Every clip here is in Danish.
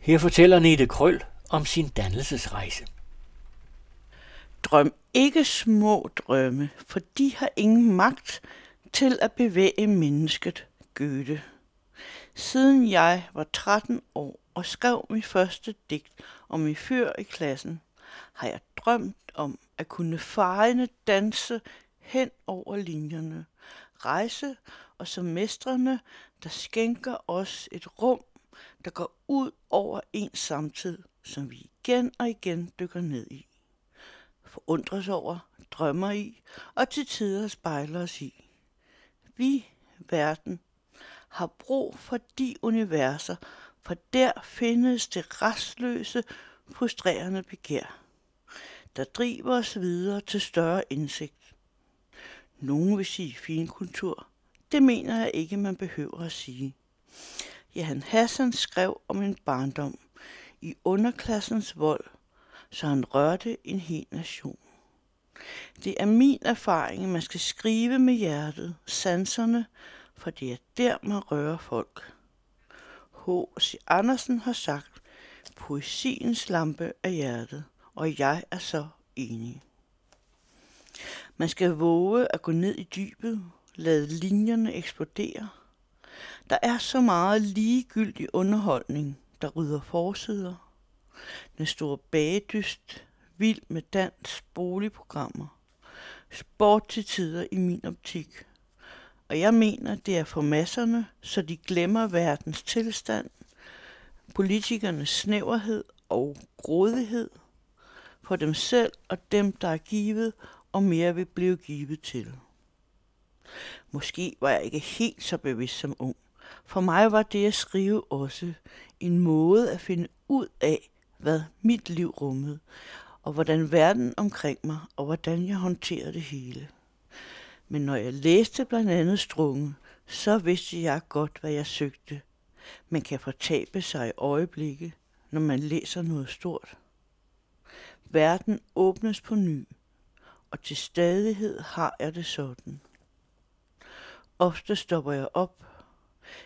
Her fortæller Nete Krøl om sin dannelsesrejse. Drøm ikke små drømme, for de har ingen magt til at bevæge mennesket, Goethe. Siden jeg var 13 år og skrev mit første digt om min fyr i klassen, har jeg drømt om at kunne fejne danse hen over linjerne, rejse og som mestrene, der skænker os et rum, der går ud over en samtid, som vi igen og igen dykker ned i. Forundres over, drømmer i og til tider spejler os i. Vi, verden, har brug for de universer, for der findes det restløse, frustrerende begær, der driver os videre til større indsigt. Nogen vil sige finkultur. Det mener jeg ikke, man behøver at sige. Jan Hassan skrev om en barndom i underklassens vold, så han rørte en hel nation. Det er min erfaring, at man skal skrive med hjertet, sanserne, for det er der, man rører folk. H.C. Andersen har sagt, poesiens lampe er hjertet, og jeg er så enig. Man skal våge at gå ned i dybet, lade linjerne eksplodere. Der er så meget ligegyldig underholdning, der rydder forsider. Den store bagedyst, vild med dans, boligprogrammer. Sport til tider i min optik. Og jeg mener, det er for masserne, så de glemmer verdens tilstand, politikernes snæverhed og grådighed for dem selv og dem, der er givet, og mere vil blive givet til. Måske var jeg ikke helt så bevidst som ung. For mig var det at skrive også en måde at finde ud af, hvad mit liv rummede, og hvordan verden omkring mig, og hvordan jeg håndterede det hele. Men når jeg læste blandt andet Strunge, så vidste jeg godt, hvad jeg søgte. Man kan fortabe sig i øjeblikke, når man læser noget stort. Verden åbnes på ny, og til stadighed har jeg det sådan. Ofte stopper jeg op,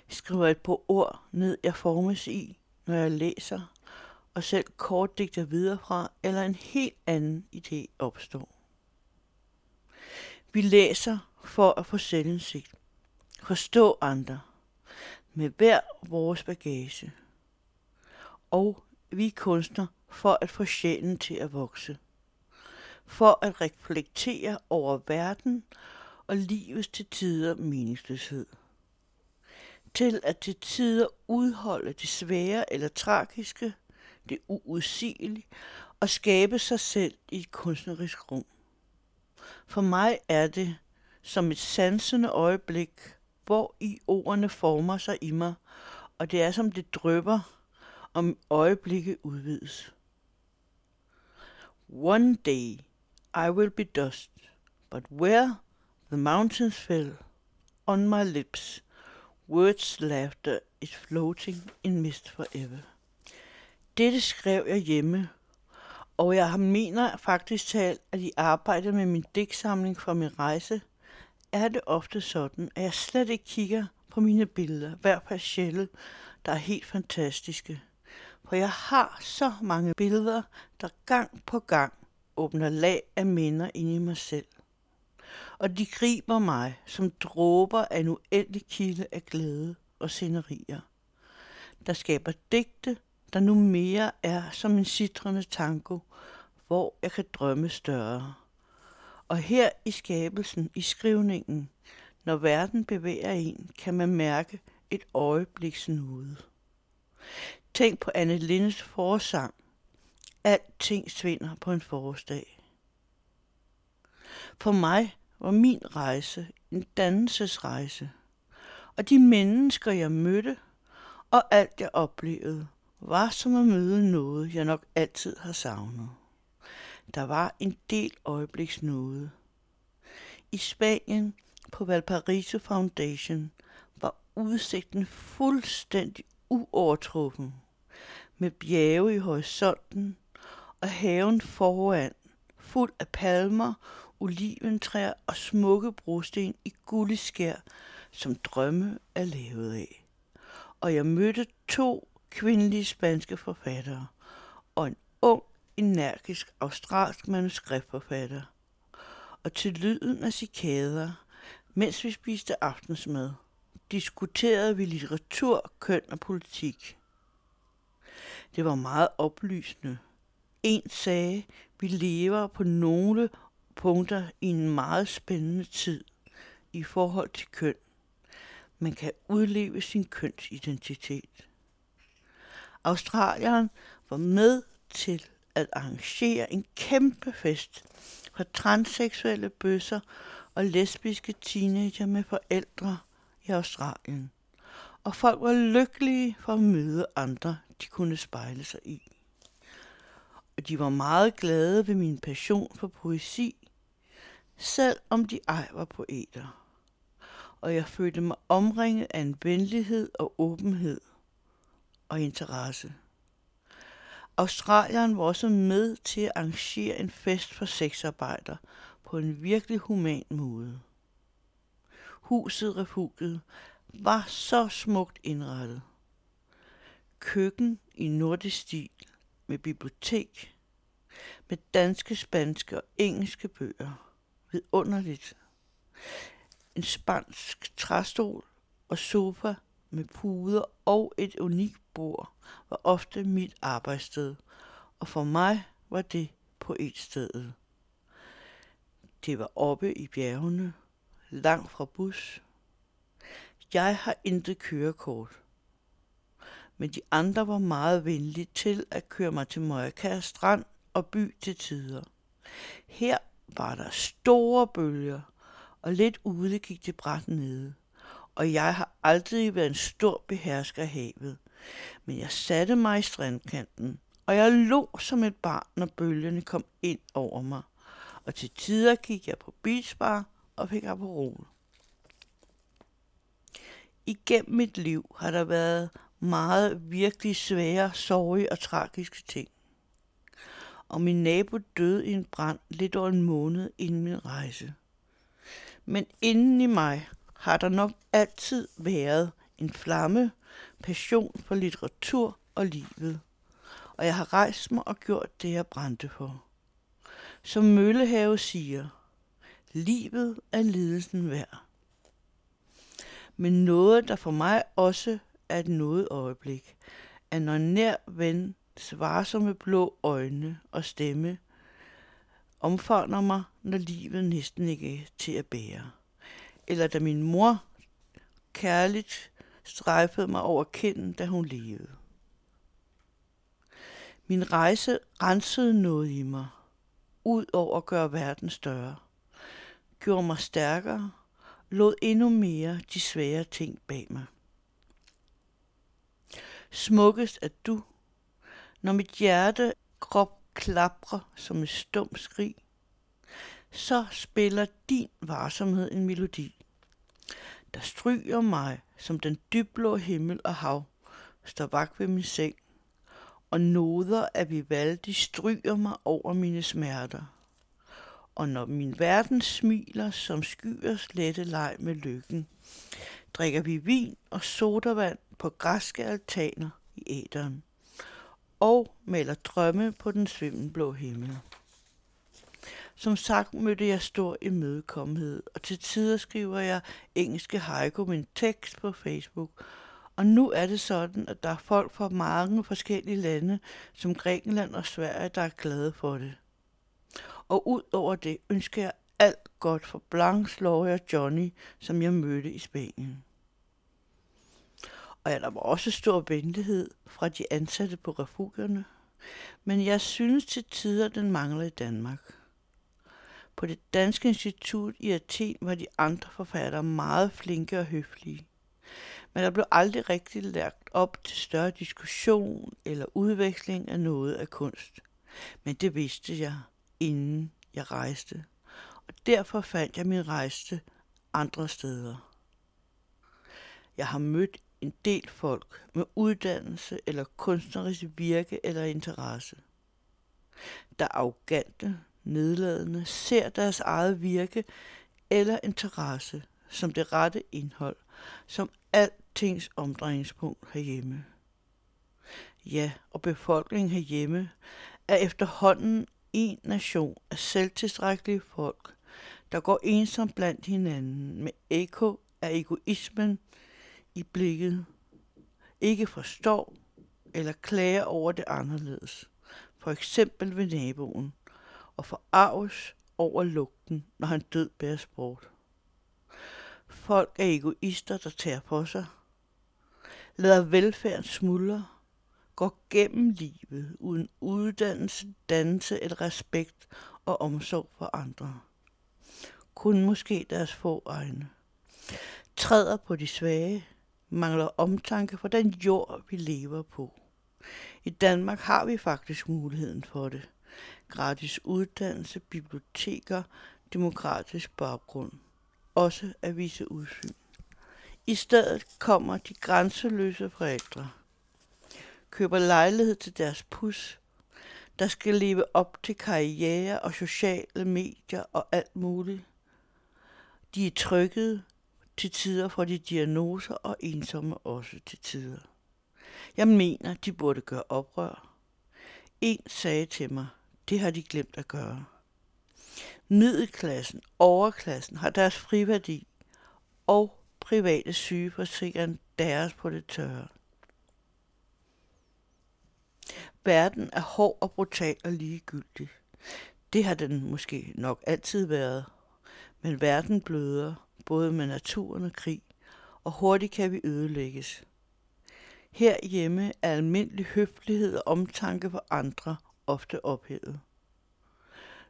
skriver et par ord ned, jeg formes i, når jeg læser, og selv kort digter videre fra, eller en helt anden idé opstår. Vi læser for at få selvindsigt, forstå andre, med hver vores bagage. Og vi kunstner for at få sjælen til at vokse, for at reflektere over verden og livets til tider meningsløshed. Til at til tider udholde det svære eller tragiske, det uudsigelige, og skabe sig selv i et kunstnerisk rum. For mig er det som et sansende øjeblik, hvor i ordene former sig i mig, og det er som det drøber, om øjeblikket udvides. One day I will be dust, but where the mountains fell on my lips, words laughter is floating in mist forever. Dette skrev jeg hjemme, og jeg mener faktisk talt, at i arbejdet med min digtsamling fra min rejse, er det ofte sådan, at jeg slet ikke kigger på mine billeder, hver partielle, der er helt fantastiske. For jeg har så mange billeder, der gang på gang åbner lag af minder ind i mig selv. Og de griber mig som dråber af en uendelig kilde af glæde og scenerier, der skaber digte, der nu mere er som en citrende tango, hvor jeg kan drømme større. Og her i skabelsen, i skrivningen, når verden bevæger en, kan man mærke et øjebliks nude. Tænk på Anne Lindes forsang. Alting svinder på en forårsdag. For mig var min rejse en dannelsesrejse. Og de mennesker, jeg mødte, og alt jeg oplevede, var som at møde noget, jeg nok altid har savnet. Der var en del øjebliksnåde. I Spanien på Valparaiso Foundation var udsigten fuldstændig uovertruffen, med bjerge i horisonten og haven foran, fuld af palmer, oliventræer og smukke brosten i guldeskær, som drømme er lavet af. Og jeg mødte to kvindelige spanske forfattere og en ung, energisk australsk manuskriptforfatter. Og til lyden af cikader, mens vi spiste aftensmad, diskuterede vi litteratur, køn og politik. Det var meget oplysende. En sagde, vi lever på nogle punkter i en meget spændende tid i forhold til køn. Man kan udleve sin kønsidentitet. Australien var med til at arrangere en kæmpe fest for transseksuelle bøsser og lesbiske teenager med forældre i Australien. Og folk var lykkelige for at møde andre, de kunne spejle sig i. Og de var meget glade ved min passion for poesi, selv om de ej var poeter. Og jeg følte mig omringet af en venlighed og åbenhed og interesse. Australien var også med til at arrangere en fest for sexarbejdere på en virkelig human måde. Huset Refugiet var så smukt indrettet. Køkken i nordisk stil med bibliotek, med danske, spanske og engelske bøger. Vidunderligt. En spansk træstol og sofa med puder og et unikt bord var ofte mit arbejdssted, og for mig var det på et sted. Det var oppe i bjergene, langt fra bus. Jeg har intet kørekort, men de andre var meget venlige til at køre mig til Møjkær Strand og by til tider. Her var der store bølger, og lidt ude gik det bræt nede. Og jeg har aldrig været en stor behersker af havet. Men jeg satte mig i strandkanten, og jeg lå som et barn, når bølgerne kom ind over mig. Og til tider gik jeg på bilspar og fik Aperol. Igennem mit liv har der været meget virkelig svære, sorge og tragiske ting. Og min nabo døde i en brand lidt over en måned inden min rejse. Men inden i mig har der nok altid været en flamme, passion for litteratur og livet. Og jeg har rejst mig og gjort det, jeg brændte for. Som Møllehave siger, livet er lidelsen værd. Men noget, der for mig også er et noget øjeblik, er når nær ven svarer som blå øjne og stemme omfavner mig, når livet næsten ikke er til at bære. Eller da min mor kærligt strejfede mig over kinden, da hun levede. Min rejse rensede noget i mig, ud over at gøre verden større, gjorde mig stærkere, lod endnu mere de svære ting bag mig. Smukkest er du, når mit hjerte krop klapper som et stum skrig, så spiller din varsomhed en melodi, der stryger mig som den dybblå himmel og hav, står vagt ved min seng, og noder af Vivaldi stryger mig over mine smerter. Og når min verden smiler som skyers lette leg med lykken, drikker vi vin og sodavand på græske altaner i æderen og maler drømme på den svimmelblå himmel. Som sagt mødte jeg stor imødekommenhed, og til tider skriver jeg engelske haiku min tekst på Facebook. Og nu er det sådan, at der er folk fra mange forskellige lande, som Grækenland og Sverige, der er glade for det. Og ud over det ønsker jeg alt godt for Blanche, Laura og Johnny, som jeg mødte i Spanien. Og ja, der var også stor venlighed fra de ansatte på refugierne, men jeg synes til tider, den mangler i Danmark. På det danske institut i Athen var de andre forfattere meget flinke og høflige. Men der blev aldrig rigtig lagt op til større diskussion eller udveksling af noget af kunst. Men det vidste jeg, inden jeg rejste. Og derfor fandt jeg min rejse andre steder. Jeg har mødt en del folk med uddannelse eller kunstnerisk virke eller interesse. Der arrogante, nedladende, ser deres eget virke eller interesse som det rette indhold, som altings omdrejningspunkt herhjemme. ja, og befolkningen herhjemme, er efterhånden en nation af selvtilstrækkelige folk, der går ensom blandt hinanden med eko af egoismen i blikket, ikke forstår eller klager over det anderledes, for eksempel ved naboen, og forarves over lugten, når han død bæres bort. Folk er egoister, der tager på sig, lader velfærden smuldre, går gennem livet uden uddannelse, dannelse eller respekt og omsorg for andre. Kun måske deres få egne. Træder på de svage, mangler omtanke for den jord, vi lever på. I Danmark har vi faktisk muligheden for det. Gratis uddannelse, biblioteker, demokratisk baggrund. Også at vise udsyn. I stedet kommer de grænseløse forældre. Køber lejlighed til deres pus, der skal leve op til karriere og sociale medier og alt muligt. De er trykket, til tider får de diagnoser og ensomme også til tider. Jeg mener, de burde gøre oprør. En sagde til mig, det har de glemt at gøre. Middelklassen, overklassen har deres friværdi, og private sygeforsikring deres på det tørre. Verden er hård og brutal og ligegyldig. Det har den måske nok altid været. Men verden bløder, både med naturen og krig, og hurtigt kan vi ødelægges. Herhjemme er almindelig høflighed og omtanke for andre ofte ophævet.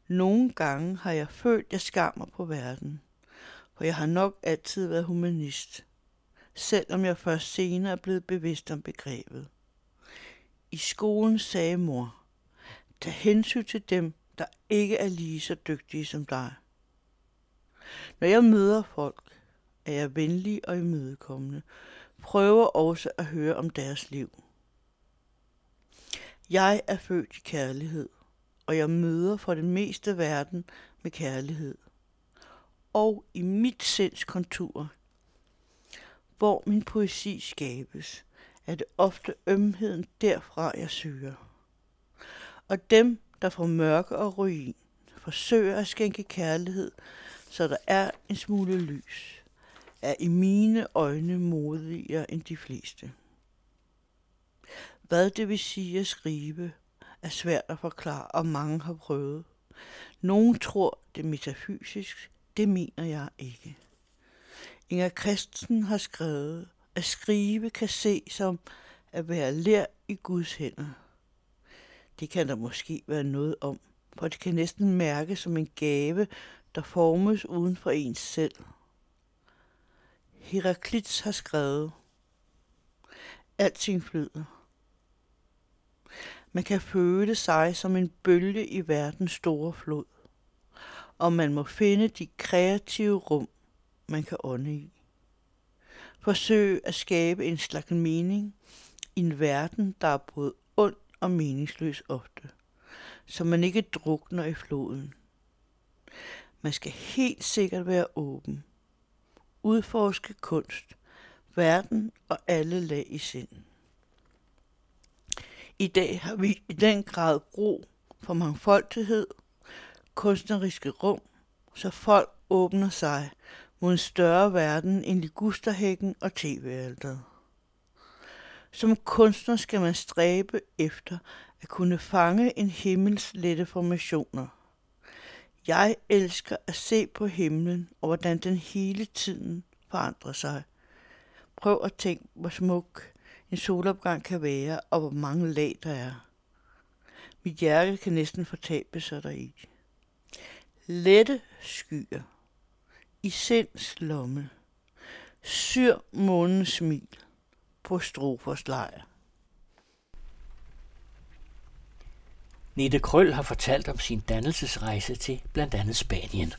Nogle gange har jeg følt, at jeg skammer på verden, for jeg har nok altid været humanist, selvom jeg først senere er blevet bevidst om begrebet. I skolen sagde mor, tag hensyn til dem, der ikke er lige så dygtige som dig. Når jeg møder folk, er jeg venlig og imødekommende, prøver også at høre om deres liv. Jeg er født i kærlighed, og jeg møder for det meste verden med kærlighed. Og i mit sinds kontur, hvor min poesi skabes, er det ofte ømheden derfra, jeg søger. Og dem, der får mørke og ruin, forsøger at skænke kærlighed, så der er en smule lys er i mine øjne modigere end de fleste. Hvad det vil sige at skrive, er svært at forklare, og mange har prøvet. Nogen tror, det er metafysisk, det mener jeg ikke. Inger Christensen har skrevet, at skrive kan se som at være lær i Guds hænder. Det kan der måske være noget om, for det kan næsten mærke som en gave, der formes uden for ens selv. Heraklits har skrevet, Alting flyder. Man kan føle sig som en bølge i verdens store flod, og man må finde de kreative rum, man kan ånde i. Forsøg at skabe en slags mening i en verden, der er både ond og meningsløs ofte, så man ikke drukner i floden. Man skal helt sikkert være åben udforske kunst, verden og alle lag i sind. I dag har vi i den grad brug for mangfoldighed, kunstneriske rum, så folk åbner sig mod en større verden end ligusterhækken og tv-alteret. Som kunstner skal man stræbe efter at kunne fange en himmels lette formationer – jeg elsker at se på himlen og hvordan den hele tiden forandrer sig. Prøv at tænke, hvor smuk en solopgang kan være, og hvor mange lag der er. Mit hjerte kan næsten fortabe sig deri. Lette skyer. I sinds lomme. Syr månens smil på strofers lejr. Nette Krøl har fortalt om sin dannelsesrejse til blandt andet Spanien.